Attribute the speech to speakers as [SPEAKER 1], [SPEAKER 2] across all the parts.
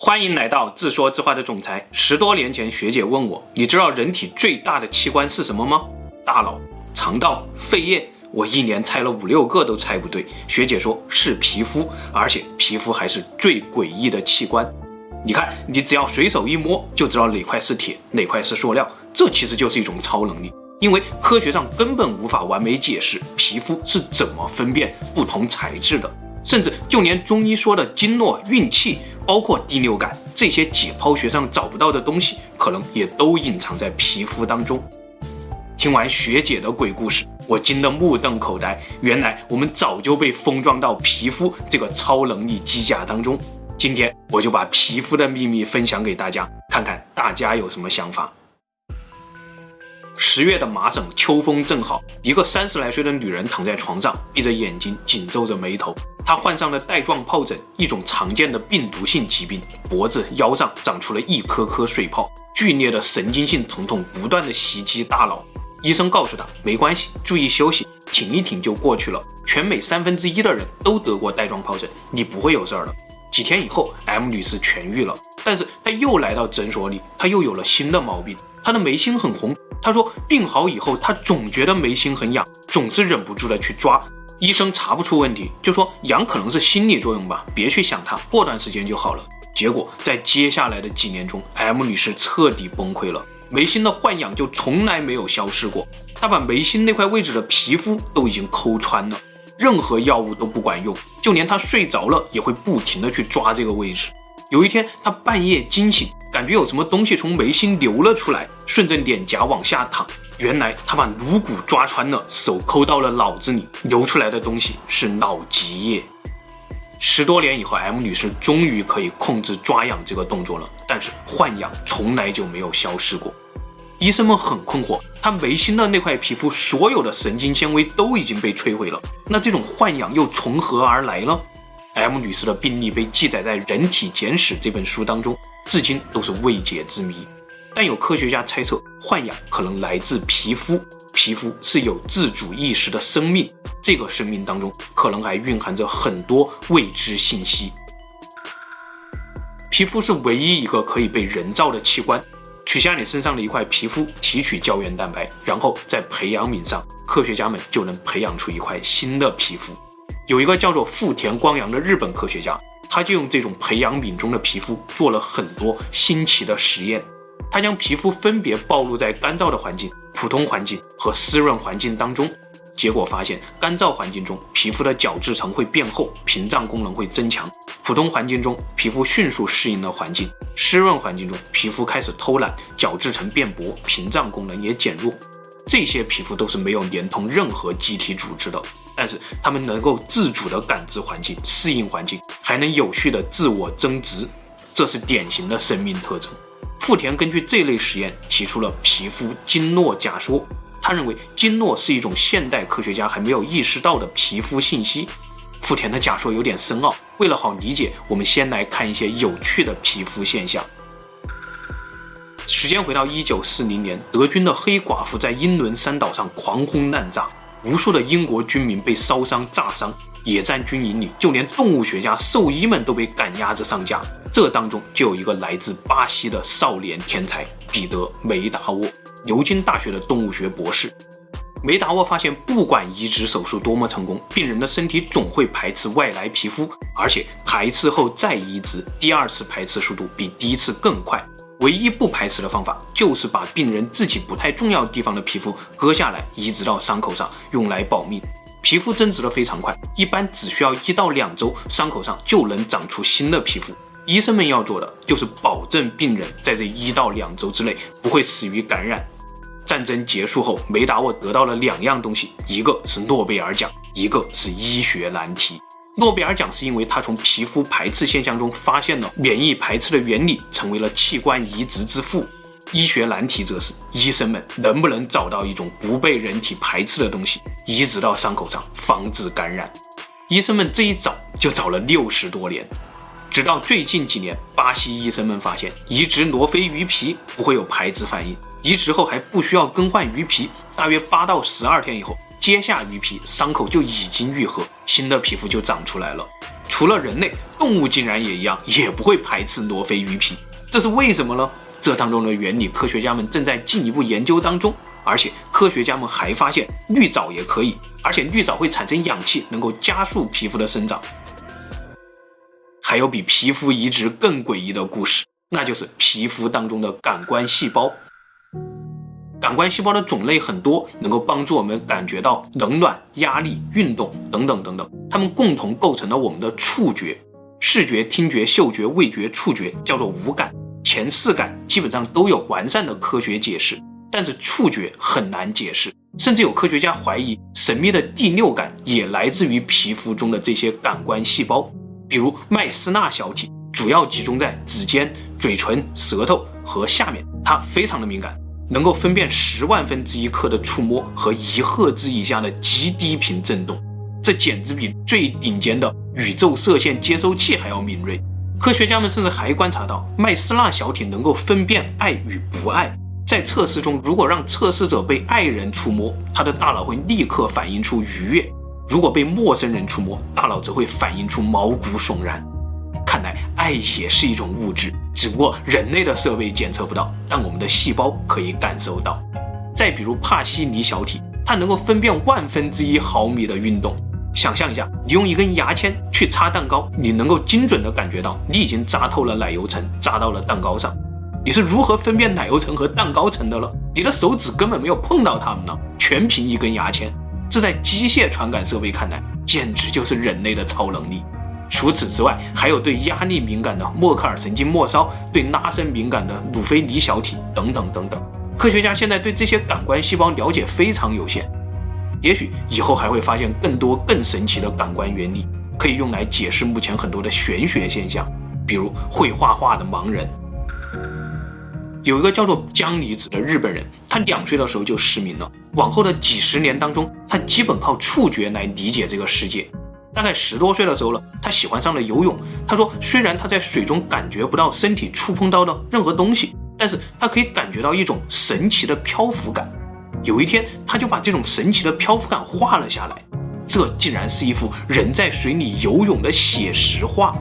[SPEAKER 1] 欢迎来到自说自话的总裁。十多年前，学姐问我：“你知道人体最大的器官是什么吗？”大脑、肠道、肺叶。我一连猜了五六个都猜不对。学姐说是皮肤，而且皮肤还是最诡异的器官。你看，你只要随手一摸，就知道哪块是铁，哪块是塑料。这其实就是一种超能力，因为科学上根本无法完美解释皮肤是怎么分辨不同材质的，甚至就连中医说的经络、运气。包括第六感这些解剖学上找不到的东西，可能也都隐藏在皮肤当中。听完学姐的鬼故事，我惊得目瞪口呆。原来我们早就被封装到皮肤这个超能力机甲当中。今天我就把皮肤的秘密分享给大家，看看大家有什么想法。十月的麻省，秋风正好。一个三十来岁的女人躺在床上，闭着眼睛，紧皱着眉头。他患上了带状疱疹，一种常见的病毒性疾病。脖子、腰上长出了一颗颗水泡，剧烈的神经性疼痛不断的袭击大脑。医生告诉他没关系，注意休息，挺一挺就过去了。全美三分之一的人都得过带状疱疹，你不会有事儿的。几天以后，M 女士痊愈了，但是她又来到诊所里，她又有了新的毛病，她的眉心很红。她说，病好以后，她总觉得眉心很痒，总是忍不住的去抓。医生查不出问题，就说痒可能是心理作用吧，别去想它，过段时间就好了。结果在接下来的几年中，M 女士彻底崩溃了，眉心的幻痒就从来没有消失过。她把眉心那块位置的皮肤都已经抠穿了，任何药物都不管用，就连她睡着了也会不停的去抓这个位置。有一天，她半夜惊醒。感觉有什么东西从眉心流了出来，顺着脸颊往下淌。原来他把颅骨抓穿了，手抠到了脑子里，流出来的东西是脑脊液。十多年以后，M 女士终于可以控制抓痒这个动作了，但是幻痒从来就没有消失过。医生们很困惑，她眉心的那块皮肤，所有的神经纤维都已经被摧毁了，那这种幻痒又从何而来呢？M 女士的病例被记载在《人体简史》这本书当中。至今都是未解之谜，但有科学家猜测，幻氧可能来自皮肤。皮肤是有自主意识的生命，这个生命当中可能还蕴含着很多未知信息。皮肤是唯一一个可以被人造的器官，取下你身上的一块皮肤，提取胶原蛋白，然后在培养皿上，科学家们就能培养出一块新的皮肤。有一个叫做富田光洋的日本科学家。他就用这种培养皿中的皮肤做了很多新奇的实验。他将皮肤分别暴露在干燥的环境、普通环境和湿润环境当中，结果发现，干燥环境中皮肤的角质层会变厚，屏障功能会增强；普通环境中皮肤迅速适应了环境；湿润环境中皮肤开始偷懒，角质层变薄，屏障功能也减弱。这些皮肤都是没有连通任何机体组织的。但是它们能够自主地感知环境、适应环境，还能有序地自我增值，这是典型的生命特征。富田根据这类实验提出了皮肤经络假说，他认为经络是一种现代科学家还没有意识到的皮肤信息。富田的假说有点深奥，为了好理解，我们先来看一些有趣的皮肤现象。时间回到一九四零年，德军的黑寡妇在英伦三岛上狂轰滥炸。无数的英国军民被烧伤、炸伤，野战军营里，就连动物学家、兽医们都被赶鸭子上架。这当中就有一个来自巴西的少年天才彼得·梅达沃，牛津大学的动物学博士。梅达沃发现，不管移植手术多么成功，病人的身体总会排斥外来皮肤，而且排斥后再移植，第二次排斥速度比第一次更快。唯一不排斥的方法，就是把病人自己不太重要地方的皮肤割下来，移植到伤口上，用来保命。皮肤增殖的非常快，一般只需要一到两周，伤口上就能长出新的皮肤。医生们要做的，就是保证病人在这一到两周之内不会死于感染。战争结束后，梅达沃得到了两样东西，一个是诺贝尔奖，一个是医学难题。诺贝尔奖是因为他从皮肤排斥现象中发现了免疫排斥的原理，成为了器官移植之父。医学难题则是医生们能不能找到一种不被人体排斥的东西，移植到伤口上，防止感染。医生们这一找就找了六十多年，直到最近几年，巴西医生们发现移植罗非鱼皮不会有排斥反应，移植后还不需要更换鱼皮，大约八到十二天以后。揭下鱼皮，伤口就已经愈合，新的皮肤就长出来了。除了人类，动物竟然也一样，也不会排斥罗非鱼皮。这是为什么呢？这当中的原理，科学家们正在进一步研究当中。而且，科学家们还发现绿藻也可以，而且绿藻会产生氧气，能够加速皮肤的生长。还有比皮肤移植更诡异的故事，那就是皮肤当中的感官细胞。感官细胞的种类很多，能够帮助我们感觉到冷暖、压力、运动等等等等。它们共同构成了我们的触觉、视觉、听觉、嗅觉、味觉、触觉，叫做五感。前四感基本上都有完善的科学解释，但是触觉很难解释，甚至有科学家怀疑神秘的第六感也来自于皮肤中的这些感官细胞，比如麦斯纳小体，主要集中在指尖、嘴唇、舌头和下面，它非常的敏感。能够分辨十万分之一克的触摸和一赫兹以下的极低频振动，这简直比最顶尖的宇宙射线接收器还要敏锐。科学家们甚至还观察到，麦斯纳小体能够分辨爱与不爱。在测试中，如果让测试者被爱人触摸，他的大脑会立刻反映出愉悦；如果被陌生人触摸，大脑则会反映出毛骨悚然。看来，爱也是一种物质。只不过人类的设备检测不到，但我们的细胞可以感受到。再比如帕西尼小体，它能够分辨万分之一毫米的运动。想象一下，你用一根牙签去擦蛋糕，你能够精准地感觉到你已经扎透了奶油层，扎到了蛋糕上。你是如何分辨奶油层和蛋糕层的了？你的手指根本没有碰到它们呢，全凭一根牙签。这在机械传感设备看来，简直就是人类的超能力。除此之外，还有对压力敏感的默克尔神经末梢，对拉伸敏感的鲁菲尼小体等等等等。科学家现在对这些感官细胞了解非常有限，也许以后还会发现更多更神奇的感官原理，可以用来解释目前很多的玄学现象，比如会画画的盲人。有一个叫做江离子的日本人，他两岁的时候就失明了，往后的几十年当中，他基本靠触觉来理解这个世界。大概十多岁的时候了，他喜欢上了游泳。他说，虽然他在水中感觉不到身体触碰到的任何东西，但是他可以感觉到一种神奇的漂浮感。有一天，他就把这种神奇的漂浮感画了下来。这竟然是一幅人在水里游泳的写实画。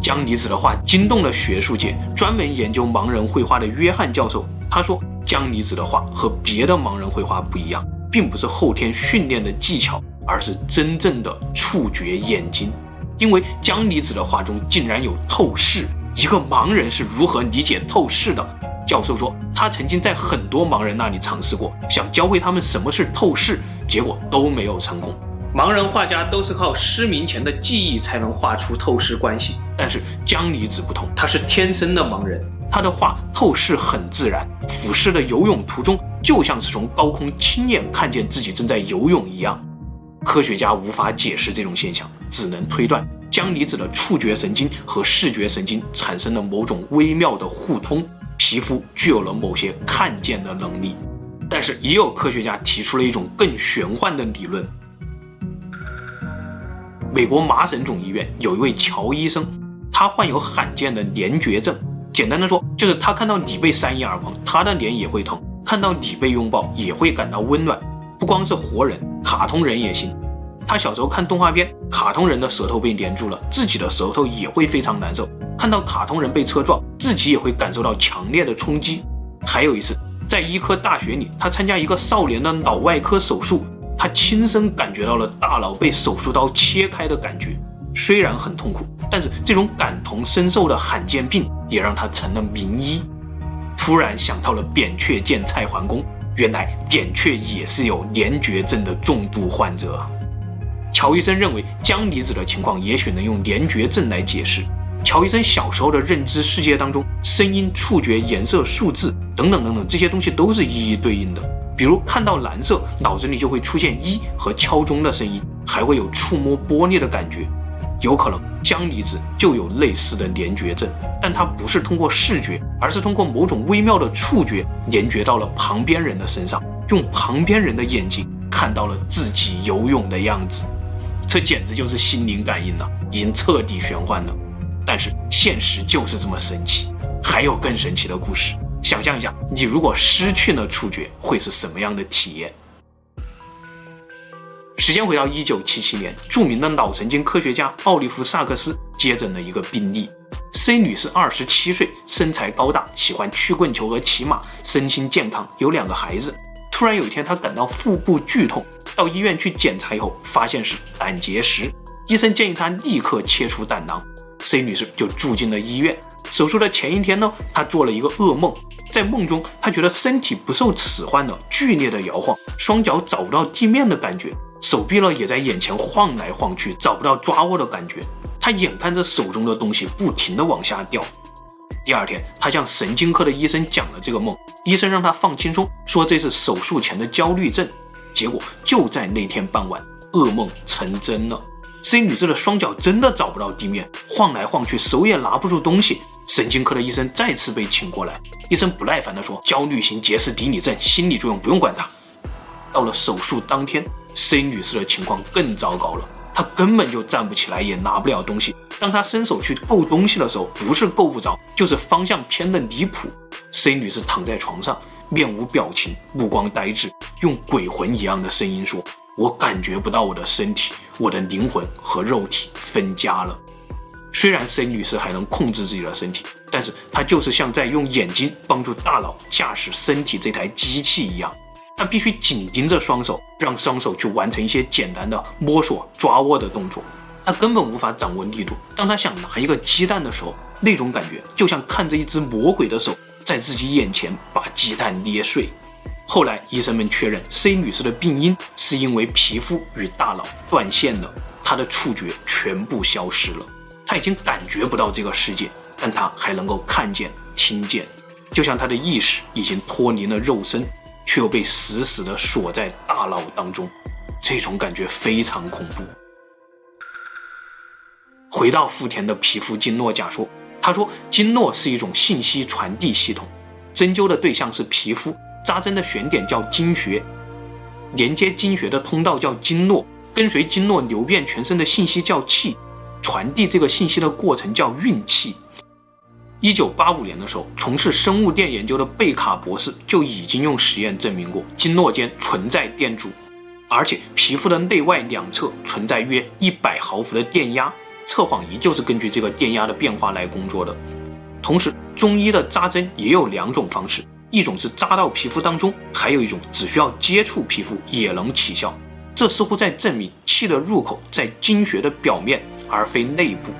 [SPEAKER 1] 江离子的画惊动了学术界，专门研究盲人绘画的约翰教授，他说，江离子的画和别的盲人绘画不一样，并不是后天训练的技巧。而是真正的触觉眼睛，因为江离子的画中竟然有透视。一个盲人是如何理解透视的？教授说，他曾经在很多盲人那里尝试过，想教会他们什么是透视，结果都没有成功。盲人画家都是靠失明前的记忆才能画出透视关系，但是江离子不同，他是天生的盲人，他的画透视很自然，俯视的游泳途中就像是从高空亲眼看见自己正在游泳一样。科学家无法解释这种现象，只能推断江离子的触觉神经和视觉神经产生了某种微妙的互通，皮肤具有了某些看见的能力。但是，也有科学家提出了一种更玄幻的理论。美国麻省总医院有一位乔医生，他患有罕见的联觉症。简单的说，就是他看到你被扇一耳光，他的脸也会疼；看到你被拥抱，也会感到温暖。不光是活人，卡通人也行。他小时候看动画片，卡通人的舌头被连住了，自己的舌头也会非常难受。看到卡通人被车撞，自己也会感受到强烈的冲击。还有一次，在医科大学里，他参加一个少年的脑外科手术，他亲身感觉到了大脑被手术刀切开的感觉。虽然很痛苦，但是这种感同身受的罕见病也让他成了名医。突然想到了扁鹊见蔡桓公。原来扁鹊也是有联觉症的重度患者。乔医生认为江离子的情况也许能用联觉症来解释。乔医生小时候的认知世界当中，声音、触觉、颜色、数字等等等等这些东西都是一一对应的。比如看到蓝色，脑子里就会出现一和敲钟的声音，还会有触摸玻璃的感觉。有可能江离子就有类似的联觉症，但它不是通过视觉，而是通过某种微妙的触觉联觉到了旁边人的身上，用旁边人的眼睛看到了自己游泳的样子。这简直就是心灵感应了，已经彻底玄幻了。但是现实就是这么神奇。还有更神奇的故事，想象一下，你如果失去了触觉，会是什么样的体验？时间回到一九七七年，著名的脑神经科学家奥利弗·萨克斯接诊了一个病例。C 女士二十七岁，身材高大，喜欢曲棍球和骑马，身心健康，有两个孩子。突然有一天，她感到腹部剧痛，到医院去检查以后，发现是胆结石。医生建议她立刻切除胆囊。C 女士就住进了医院。手术的前一天呢，她做了一个噩梦，在梦中她觉得身体不受使唤的剧烈的摇晃，双脚找不到地面的感觉。手臂呢也在眼前晃来晃去，找不到抓握的感觉。他眼看着手中的东西不停地往下掉。第二天，他向神经科的医生讲了这个梦，医生让他放轻松，说这是手术前的焦虑症。结果就在那天傍晚，噩梦成真了。C 女士的双脚真的找不到地面，晃来晃去，手也拿不住东西。神经科的医生再次被请过来，医生不耐烦地说：“焦虑型结斯底里症，心理作用，不用管他。”到了手术当天，C 女士的情况更糟糕了，她根本就站不起来，也拿不了东西。当她伸手去够东西的时候，不是够不着，就是方向偏的离谱。C 女士躺在床上，面无表情，目光呆滞，用鬼魂一样的声音说：“我感觉不到我的身体，我的灵魂和肉体分家了。”虽然 C 女士还能控制自己的身体，但是她就是像在用眼睛帮助大脑驾驶身体这台机器一样。他必须紧盯着双手，让双手去完成一些简单的摸索、抓握的动作。他根本无法掌握力度。当他想拿一个鸡蛋的时候，那种感觉就像看着一只魔鬼的手在自己眼前把鸡蛋捏碎。后来，医生们确认 C 女士的病因是因为皮肤与大脑断线了，她的触觉全部消失了。已经感觉不到这个世界，但他还能够看见、听见，就像他的意识已经脱离了肉身。却又被死死地锁在大脑当中，这种感觉非常恐怖。回到富田的皮肤经络假说，他说经络是一种信息传递系统，针灸的对象是皮肤，扎针的选点叫经穴，连接经穴的通道叫经络，跟随经络流遍全身的信息叫气，传递这个信息的过程叫运气。一九八五年的时候，从事生物电研究的贝卡博士就已经用实验证明过经络间存在电阻，而且皮肤的内外两侧存在约一百毫伏的电压，测谎仪就是根据这个电压的变化来工作的。同时，中医的扎针也有两种方式，一种是扎到皮肤当中，还有一种只需要接触皮肤也能起效。这似乎在证明气的入口在经穴的表面，而非内部。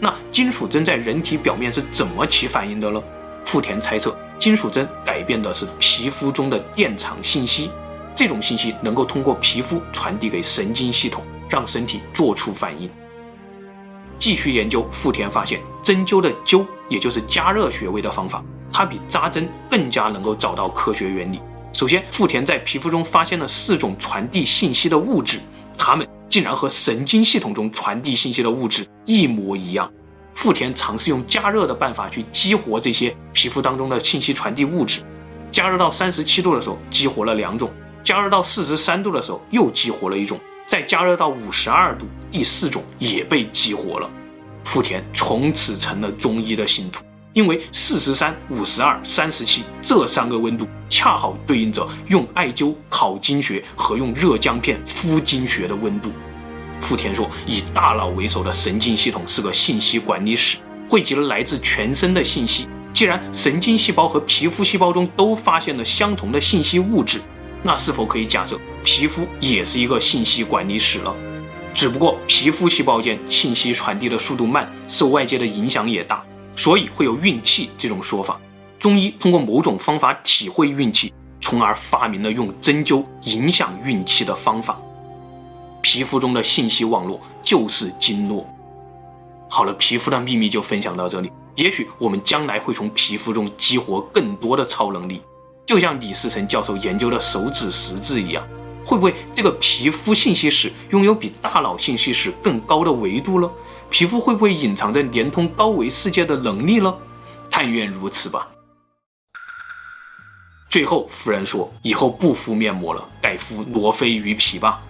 [SPEAKER 1] 那金属针在人体表面是怎么起反应的呢？富田猜测，金属针改变的是皮肤中的电场信息，这种信息能够通过皮肤传递给神经系统，让身体做出反应。继续研究，富田发现针灸的灸，也就是加热穴位的方法，它比扎针更加能够找到科学原理。首先，富田在皮肤中发现了四种传递信息的物质，它们。竟然和神经系统中传递信息的物质一模一样。富田尝试用加热的办法去激活这些皮肤当中的信息传递物质，加热到三十七度的时候激活了两种，加热到四十三度的时候又激活了一种，再加热到五十二度，第四种也被激活了。富田从此成了中医的信徒。因为四十三、五十二、三十七这三个温度恰好对应着用艾灸烤经穴和用热姜片敷经穴的温度。富田说，以大脑为首的神经系统是个信息管理室，汇集了来自全身的信息。既然神经细胞和皮肤细胞中都发现了相同的信息物质，那是否可以假设皮肤也是一个信息管理室了？只不过皮肤细胞间信息传递的速度慢，受外界的影响也大。所以会有运气这种说法。中医通过某种方法体会运气，从而发明了用针灸影响运气的方法。皮肤中的信息网络就是经络。好了，皮肤的秘密就分享到这里。也许我们将来会从皮肤中激活更多的超能力，就像李嗣涔教授研究的手指十字一样。会不会这个皮肤信息室拥有比大脑信息室更高的维度呢？皮肤会不会隐藏着连通高维世界的能力呢？但愿如此吧。最后，夫人说：“以后不敷面膜了，改敷罗非鱼皮吧。”